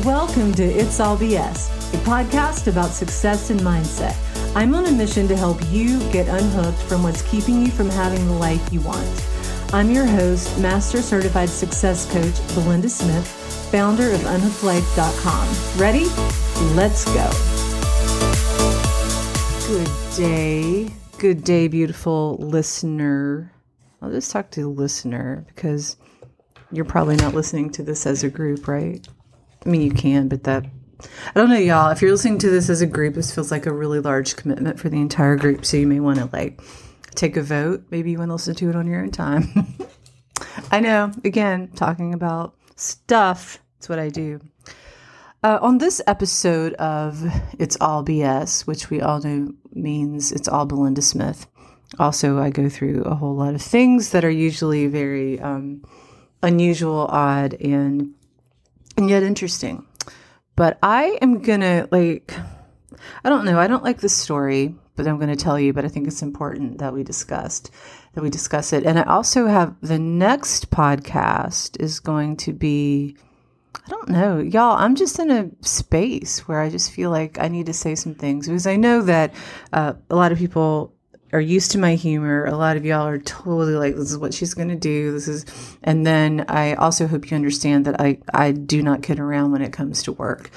Welcome to It's All BS, a podcast about success and mindset. I'm on a mission to help you get unhooked from what's keeping you from having the life you want. I'm your host, Master Certified Success Coach Belinda Smith, founder of unhookedlife.com. Ready? Let's go. Good day. Good day, beautiful listener. I'll just talk to the listener because you're probably not listening to this as a group, right? I mean, you can, but that I don't know, y'all. If you're listening to this as a group, this feels like a really large commitment for the entire group. So you may want to like take a vote. Maybe you want to listen to it on your own time. I know. Again, talking about stuff. It's what I do. Uh, on this episode of It's All BS, which we all know means it's all Belinda Smith. Also, I go through a whole lot of things that are usually very um, unusual, odd, and and yet interesting. But I am gonna like, I don't know. I don't like this story, but I'm to tell you. But I think it's important that we discussed that we discuss it. And I also have the next podcast is going to be. I don't know, y'all. I'm just in a space where I just feel like I need to say some things because I know that uh, a lot of people are used to my humor. A lot of y'all are totally like, this is what she's going to do. This is, and then I also hope you understand that I, I do not kid around when it comes to work,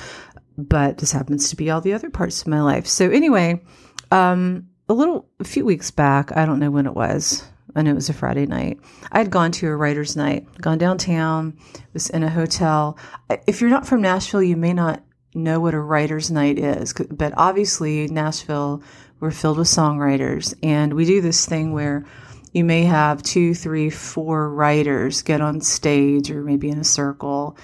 but this happens to be all the other parts of my life. So anyway, um, a little, a few weeks back, I don't know when it was. I know it was a Friday night. I had gone to a writer's night, gone downtown, was in a hotel. If you're not from Nashville, you may not know what a writer's night is, but obviously Nashville we're filled with songwriters, and we do this thing where you may have two, three, four writers get on stage or maybe in a circle,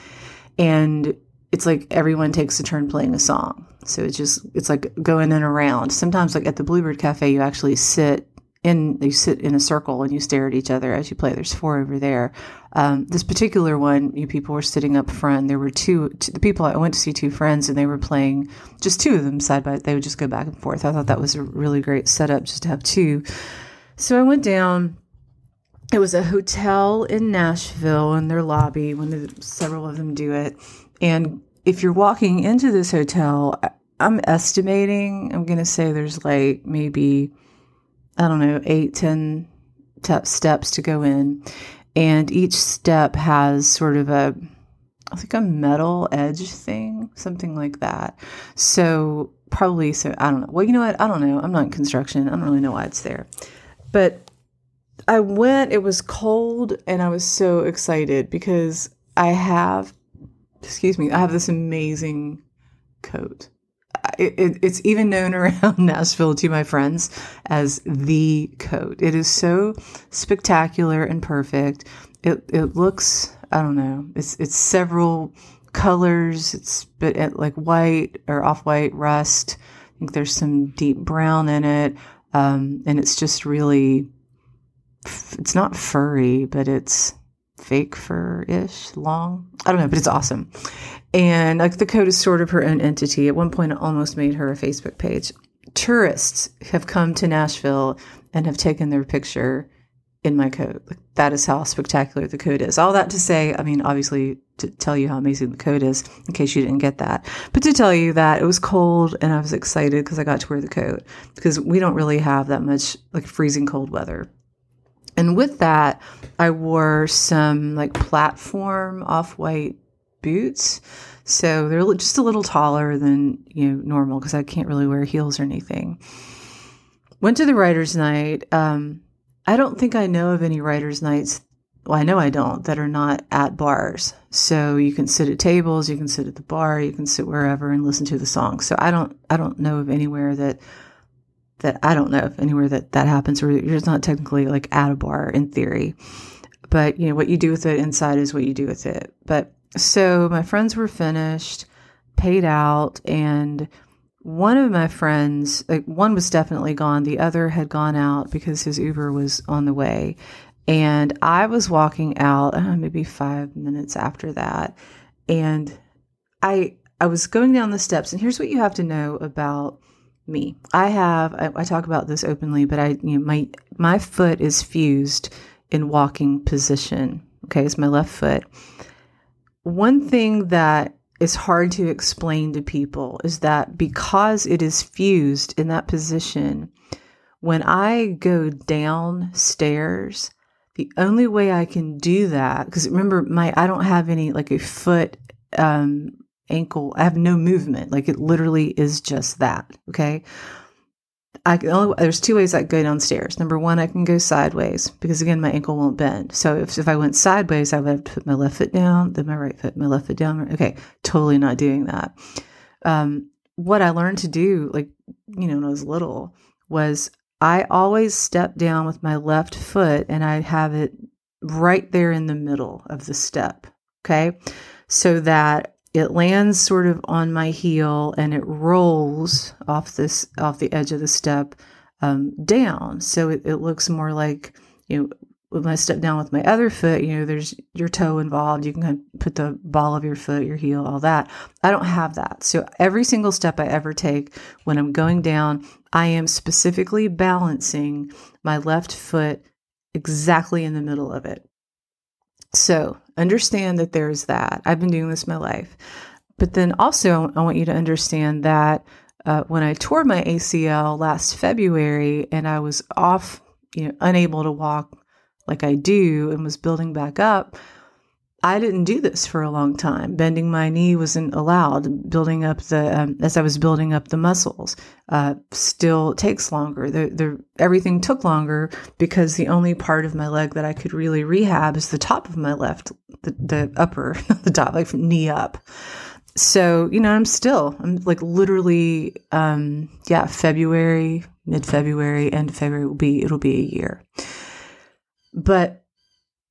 and it's like everyone takes a turn playing a song. So it's just it's like going in around. Sometimes, like at the Bluebird Cafe, you actually sit in you sit in a circle and you stare at each other as you play. There's four over there. Um, this particular one, you people were sitting up front. There were two, two, the people I went to see two friends, and they were playing just two of them side by. They would just go back and forth. I thought that was a really great setup just to have two. So I went down. It was a hotel in Nashville in their lobby. When the, several of them do it, and if you're walking into this hotel, I'm estimating. I'm going to say there's like maybe I don't know, eight, ten t- steps to go in. And each step has sort of a, I think a metal edge thing, something like that. So probably, so I don't know. Well, you know what? I don't know. I'm not in construction. I don't really know why it's there. But I went, it was cold, and I was so excited because I have, excuse me, I have this amazing coat it, it, it's even known around Nashville to my friends as the coat. It is so spectacular and perfect. It it looks I don't know. It's it's several colors. It's but like white or off white rust. I think there's some deep brown in it, um, and it's just really. It's not furry, but it's fake fur ish, long. I don't know, but it's awesome. And like the coat is sort of her own entity. At one point, it almost made her a Facebook page. Tourists have come to Nashville and have taken their picture in my coat. Like, that is how spectacular the coat is. All that to say, I mean, obviously, to tell you how amazing the coat is, in case you didn't get that, but to tell you that it was cold and I was excited because I got to wear the coat because we don't really have that much like freezing cold weather and with that, I wore some like platform off white boots. So they're just a little taller than you know normal because I can't really wear heels or anything. Went to the writers' night. Um, I don't think I know of any writers' nights. Well, I know I don't that are not at bars. So you can sit at tables, you can sit at the bar, you can sit wherever and listen to the songs. So I don't I don't know of anywhere that that I don't know if anywhere that that happens where you're not technically like at a bar in theory. But, you know, what you do with it inside is what you do with it. But so my friends were finished, paid out, and one of my friends, like one was definitely gone, the other had gone out because his Uber was on the way. And I was walking out uh, maybe five minutes after that. And I I was going down the steps, and here's what you have to know about me. I have I, I, talk about this openly, but I you know my my foot is fused in walking position. Okay, it's my left foot. One thing that is hard to explain to people is that because it is fused in that position, when I go downstairs, the only way I can do that, because remember, my I don't have any like a foot, um, ankle, I have no movement. Like it literally is just that. Okay. I can only, there's two ways I go downstairs. Number one, I can go sideways because again, my ankle won't bend. So if, if I went sideways, I would have to put my left foot down, then my right foot, my left foot down. Okay. Totally not doing that. Um, what I learned to do, like, you know, when I was little was I always step down with my left foot and I have it right there in the middle of the step. Okay. So that it lands sort of on my heel and it rolls off this off the edge of the step um, down. So it, it looks more like you know when I step down with my other foot, you know, there's your toe involved. You can kind of put the ball of your foot, your heel, all that. I don't have that. So every single step I ever take when I'm going down, I am specifically balancing my left foot exactly in the middle of it. So understand that there's that. I've been doing this my life. But then also, I want you to understand that uh, when I tore my ACL last February and I was off, you know, unable to walk like I do and was building back up, I didn't do this for a long time. Bending my knee wasn't allowed. Building up the um, as I was building up the muscles uh, still takes longer. The, the everything took longer because the only part of my leg that I could really rehab is the top of my left, the, the upper, the top, like knee up. So you know, I'm still I'm like literally, um, yeah, February, mid February, end of February will be it'll be a year. But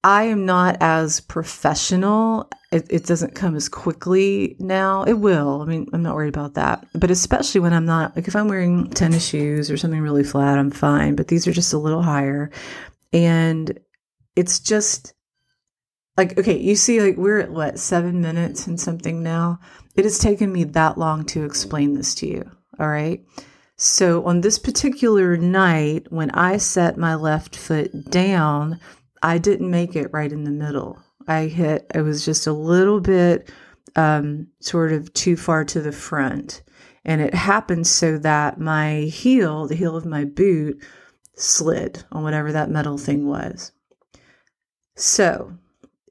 I am not as professional. It, it, doesn't come as quickly now. It will. I mean, I'm not worried about that. But especially when I'm not, like if I'm wearing tennis shoes or something really flat, I'm fine. But these are just a little higher. And it's just like, okay, you see, like we're at what, seven minutes and something now? It has taken me that long to explain this to you. All right. So on this particular night, when I set my left foot down, I didn't make it right in the middle. I hit, it was just a little bit um, sort of too far to the front. And it happened so that my heel, the heel of my boot, slid on whatever that metal thing was. So,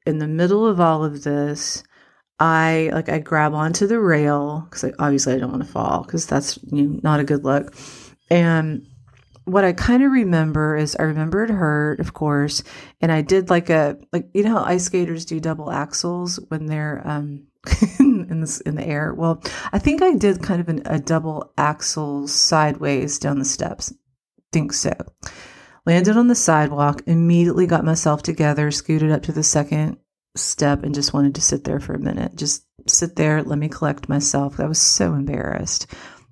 in the middle of all of this, I like I grab onto the rail because obviously I don't want to fall because that's you know, not a good look, and what I kind of remember is I remembered her, of course, and I did like a like you know how ice skaters do double axels when they're um in the in the air. Well, I think I did kind of an, a double axel sideways down the steps. Think so. Landed on the sidewalk, immediately got myself together, scooted up to the second step, and just wanted to sit there for a minute. Just sit there, let me collect myself. I was so embarrassed,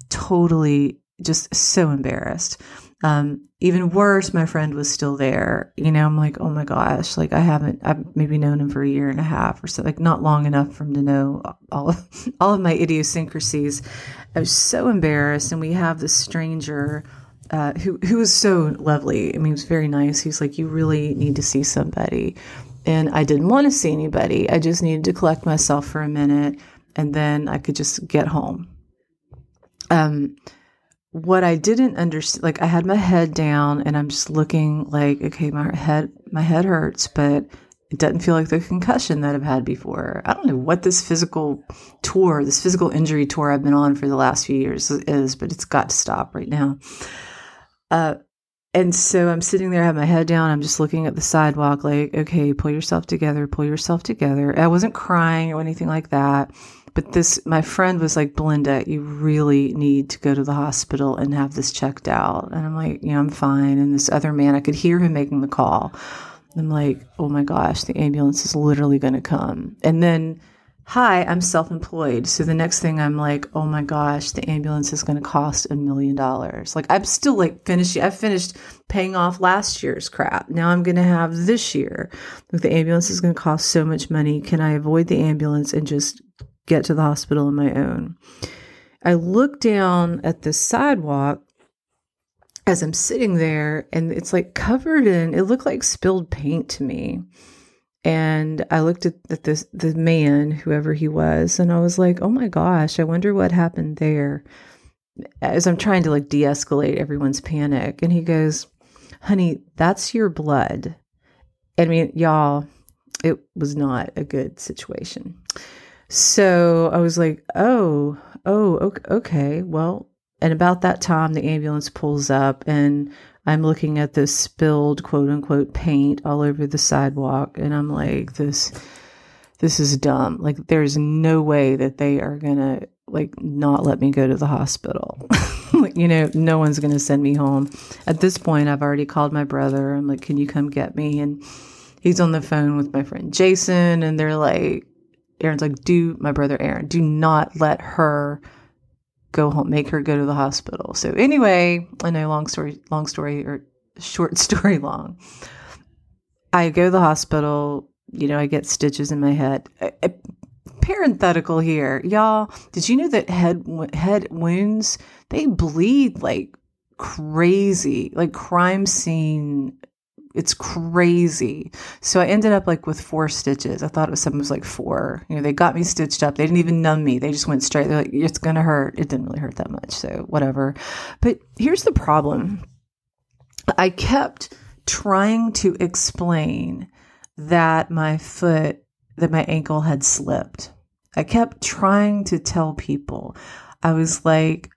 totally just so embarrassed. Um, even worse, my friend was still there. You know, I'm like, oh my gosh, like I haven't, I've maybe known him for a year and a half or so, like not long enough for him to know all of, all of my idiosyncrasies. I was so embarrassed, and we have this stranger. Uh, who who was so lovely. I mean, he was very nice. He's like, you really need to see somebody, and I didn't want to see anybody. I just needed to collect myself for a minute, and then I could just get home. Um, what I didn't understand, like I had my head down and I'm just looking like, okay, my head, my head hurts, but it doesn't feel like the concussion that I've had before. I don't know what this physical tour, this physical injury tour I've been on for the last few years is, but it's got to stop right now. Uh, and so I'm sitting there, I have my head down. I'm just looking at the sidewalk, like, okay, pull yourself together, pull yourself together. I wasn't crying or anything like that. But this, my friend was like, Belinda, you really need to go to the hospital and have this checked out. And I'm like, you know, I'm fine. And this other man, I could hear him making the call. I'm like, oh my gosh, the ambulance is literally going to come. And then, hi, I'm self employed. So the next thing I'm like, oh my gosh, the ambulance is going to cost a million dollars. Like, I'm still like finishing, I finished paying off last year's crap. Now I'm going to have this year. Like, the ambulance is going to cost so much money. Can I avoid the ambulance and just get to the hospital on my own. I look down at the sidewalk as I'm sitting there, and it's like covered in, it looked like spilled paint to me. and I looked at, this the man, whoever he was, and I was like, "Oh my gosh, I wonder what happened there." As I'm trying to like de-escalate everyone's panic, and he goes, "Honey, that's your blood." I mean, y'all, it was not a good situation. So I was like, "Oh, oh, okay, well." And about that time, the ambulance pulls up, and I'm looking at this spilled quote unquote paint all over the sidewalk and I'm like this this is dumb. Like there's no way that they are going to like not let me go to the hospital. you know, no one's going to send me home. At this point, I've already called my brother. I'm like, "Can you come get me?" And he's on the phone with my friend Jason and they're like Aaron's like, "Do my brother Aaron, do not let her go home, make her go to the hospital. So anyway, I know long story, long story or short story long. I go to the hospital. You know, I get stitches in my head. I, I, parenthetical here, y'all. Did you know that head head wounds they bleed like crazy, like crime scene it's crazy. So I ended up like with four stitches. I thought it was something was like four. You know, they got me stitched up. They didn't even numb me. They just went straight. They're like, it's gonna hurt. It didn't really hurt that much. So whatever. But here's the problem. I kept trying to explain that my foot, that my ankle had slipped. I kept trying to tell people. I was like,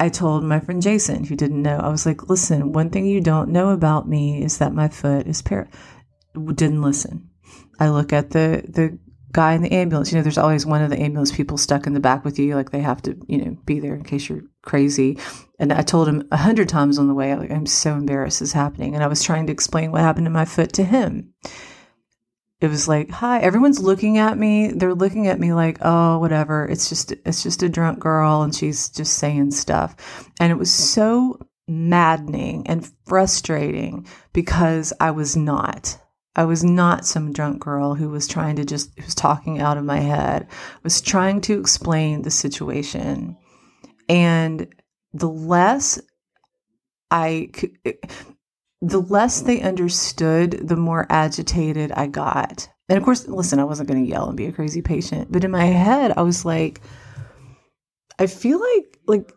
I told my friend Jason, who didn't know, I was like, listen, one thing you don't know about me is that my foot is par. Didn't listen. I look at the, the guy in the ambulance. You know, there's always one of the ambulance people stuck in the back with you. Like they have to, you know, be there in case you're crazy. And I told him a hundred times on the way, like, I'm so embarrassed this is happening. And I was trying to explain what happened to my foot to him it was like, hi, everyone's looking at me. They're looking at me like, oh, whatever. It's just, it's just a drunk girl and she's just saying stuff. And it was so maddening and frustrating because I was not. I was not some drunk girl who was trying to just, who was talking out of my head, I was trying to explain the situation. And the less I could, the less they understood, the more agitated I got. And of course, listen, I wasn't going to yell and be a crazy patient, but in my head, I was like, I feel like like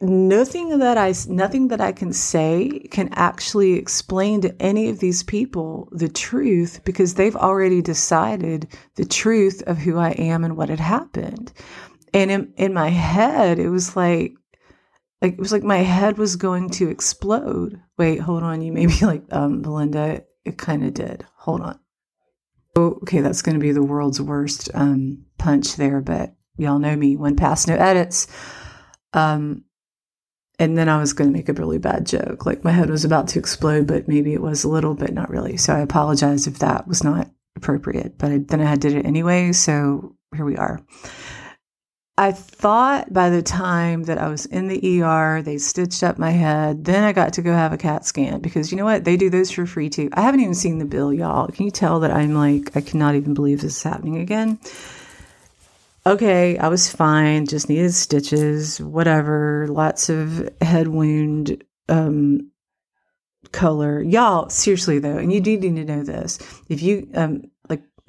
nothing that I nothing that I can say can actually explain to any of these people the truth because they've already decided the truth of who I am and what had happened. And in, in my head, it was like like it was like my head was going to explode. Wait, hold on. You maybe like um Belinda. It kind of did. Hold on. Oh, okay, that's going to be the world's worst um, punch there, but y'all know me. One pass, no edits. Um, and then I was going to make a really bad joke. Like my head was about to explode, but maybe it was a little, but not really. So I apologize if that was not appropriate. But I, then I did it anyway. So here we are. I thought by the time that I was in the ER, they stitched up my head. Then I got to go have a CAT scan because you know what? They do those for free too. I haven't even seen the bill, y'all. Can you tell that I'm like, I cannot even believe this is happening again? Okay, I was fine, just needed stitches, whatever, lots of head wound um, color. Y'all, seriously though, and you do need to know this. If you um,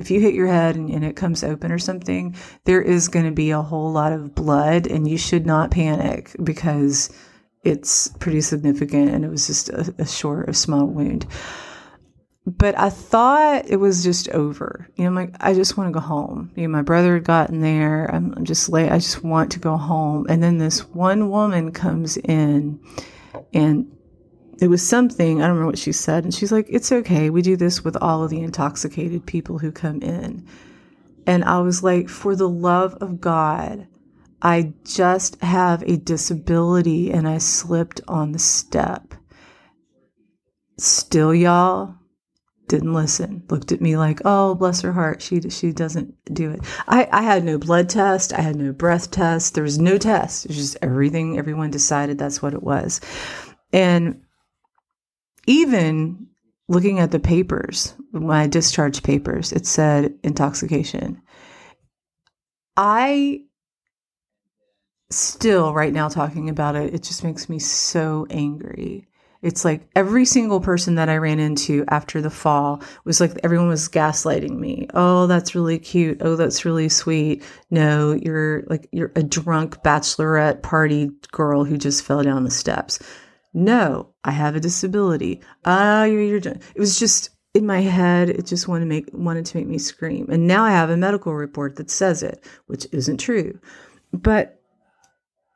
if you hit your head and, and, it comes open or something, there is going to be a whole lot of blood, and you should not panic because it's pretty significant and it was just a, a short, a small wound. But I thought it was just over. You know, I'm like, I just want to go home. You know, my brother had gotten there. I'm, I'm just late. I just want to go home. And then this one woman comes in and it was something, I don't remember what she said. And she's like, It's okay. We do this with all of the intoxicated people who come in. And I was like, For the love of God, I just have a disability and I slipped on the step. Still, y'all didn't listen. Looked at me like, "Oh, bless her heart, she she doesn't do it." I I had no blood test, I had no breath test. There was no test. It was just everything. Everyone decided that's what it was, and even looking at the papers, my discharge papers, it said intoxication. I still, right now, talking about it, it just makes me so angry. It's like every single person that I ran into after the fall was like everyone was gaslighting me. Oh, that's really cute. Oh, that's really sweet. No, you're like you're a drunk bachelorette party girl who just fell down the steps. No, I have a disability. Ah, you're, you're it was just in my head it just wanted to make wanted to make me scream. And now I have a medical report that says it, which isn't true. But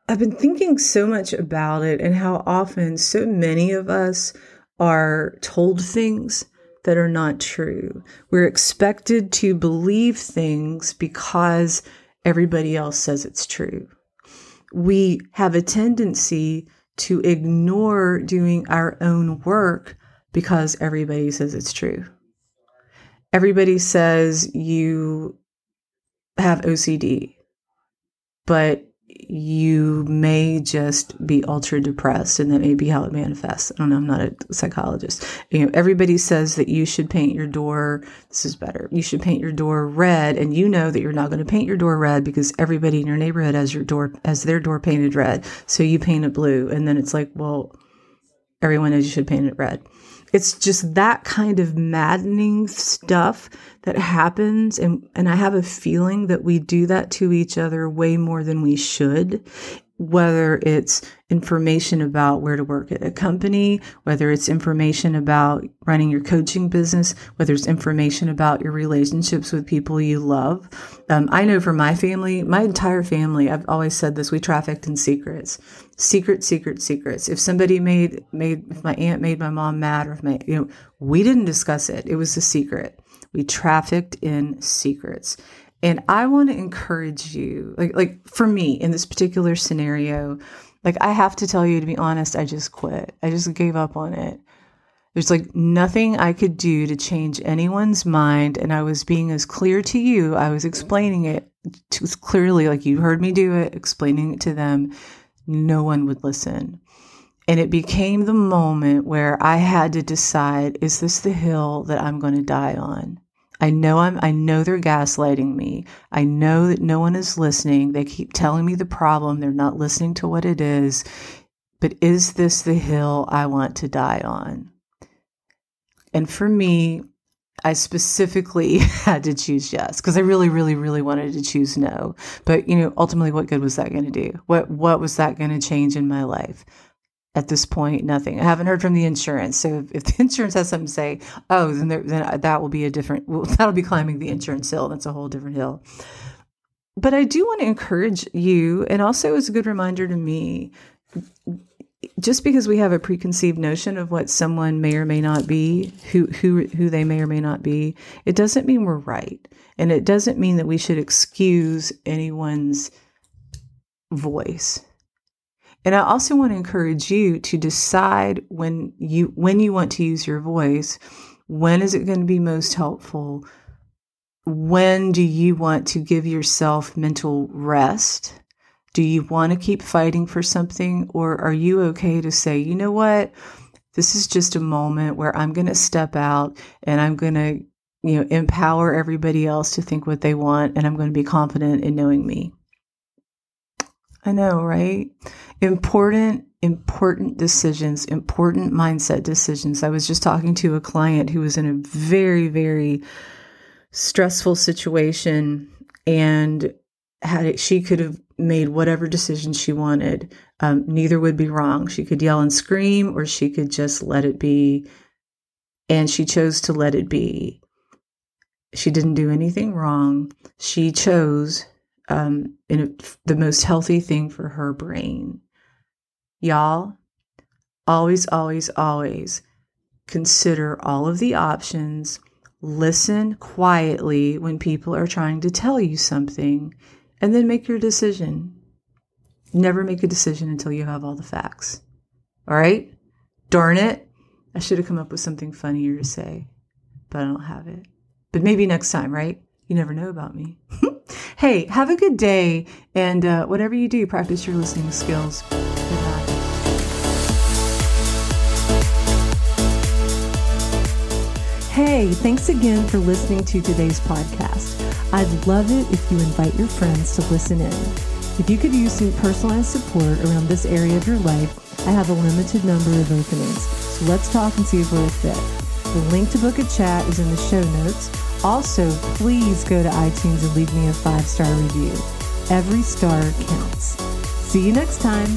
I've been thinking so much about it and how often so many of us are told things that are not true. We're expected to believe things because everybody else says it's true. We have a tendency to ignore doing our own work because everybody says it's true. Everybody says you have OCD, but you may just be ultra depressed and that may be how it manifests. I don't know, I'm not a psychologist. You know, everybody says that you should paint your door, this is better. You should paint your door red and you know that you're not going to paint your door red because everybody in your neighborhood has your door has their door painted red. So you paint it blue and then it's like, well, everyone knows you should paint it red. It's just that kind of maddening stuff that happens. And, and I have a feeling that we do that to each other way more than we should whether it's information about where to work at a company, whether it's information about running your coaching business, whether it's information about your relationships with people you love. Um, I know for my family, my entire family, I've always said this, we trafficked in secrets. Secret, secret, secrets. If somebody made, made, if my aunt made my mom mad or if my, you know, we didn't discuss it. It was a secret. We trafficked in secrets. And I want to encourage you, like, like for me in this particular scenario, like I have to tell you, to be honest, I just quit. I just gave up on it. There's like nothing I could do to change anyone's mind. And I was being as clear to you. I was explaining it to, clearly, like you heard me do it, explaining it to them. No one would listen. And it became the moment where I had to decide is this the hill that I'm going to die on? I know I'm I know they're gaslighting me. I know that no one is listening. They keep telling me the problem. They're not listening to what it is. But is this the hill I want to die on? And for me, I specifically had to choose yes because I really, really, really wanted to choose no. But you know, ultimately, what good was that going to do? What what was that going to change in my life? at this point, nothing. I haven't heard from the insurance. So if, the insurance has something to say, oh, then there, then that will be a different. Well, that'll be climbing the insurance hill. That's a whole different hill. But I do want to encourage you, and also as a good reminder to me, just because we have a preconceived notion of what someone may or may not be, who who who they may or may not be, it doesn't mean we're right, and it doesn't mean that we should excuse anyone's voice and I also want to encourage you to decide when you when you want to use your voice, when is it going to be most helpful? When do you want to give yourself mental rest? Do you want to keep fighting for something or are you okay to say, "You know what? This is just a moment where I'm going to step out and I'm going to, you know, empower everybody else to think what they want and I'm going to be confident in knowing me." I know, right? Important, important decisions, important mindset decisions. I was just talking to a client who was in a very, very stressful situation and had it, she could have made whatever decision she wanted. Um, neither would be wrong. She could yell and scream, or she could just let it be. And she chose to let it be. She didn't do anything wrong. She chose um, a, the most healthy thing for her brain. Y'all, always, always, always consider all of the options. Listen quietly when people are trying to tell you something, and then make your decision. Never make a decision until you have all the facts. All right? Darn it. I should have come up with something funnier to say, but I don't have it. But maybe next time, right? You never know about me. Hey, have a good day. And uh, whatever you do, practice your listening skills. Hey, thanks again for listening to today's podcast. I'd love it if you invite your friends to listen in. If you could use some personalized support around this area of your life, I have a limited number of openings. So let's talk and see if we're a fit. The link to book a chat is in the show notes. Also, please go to iTunes and leave me a five star review. Every star counts. See you next time.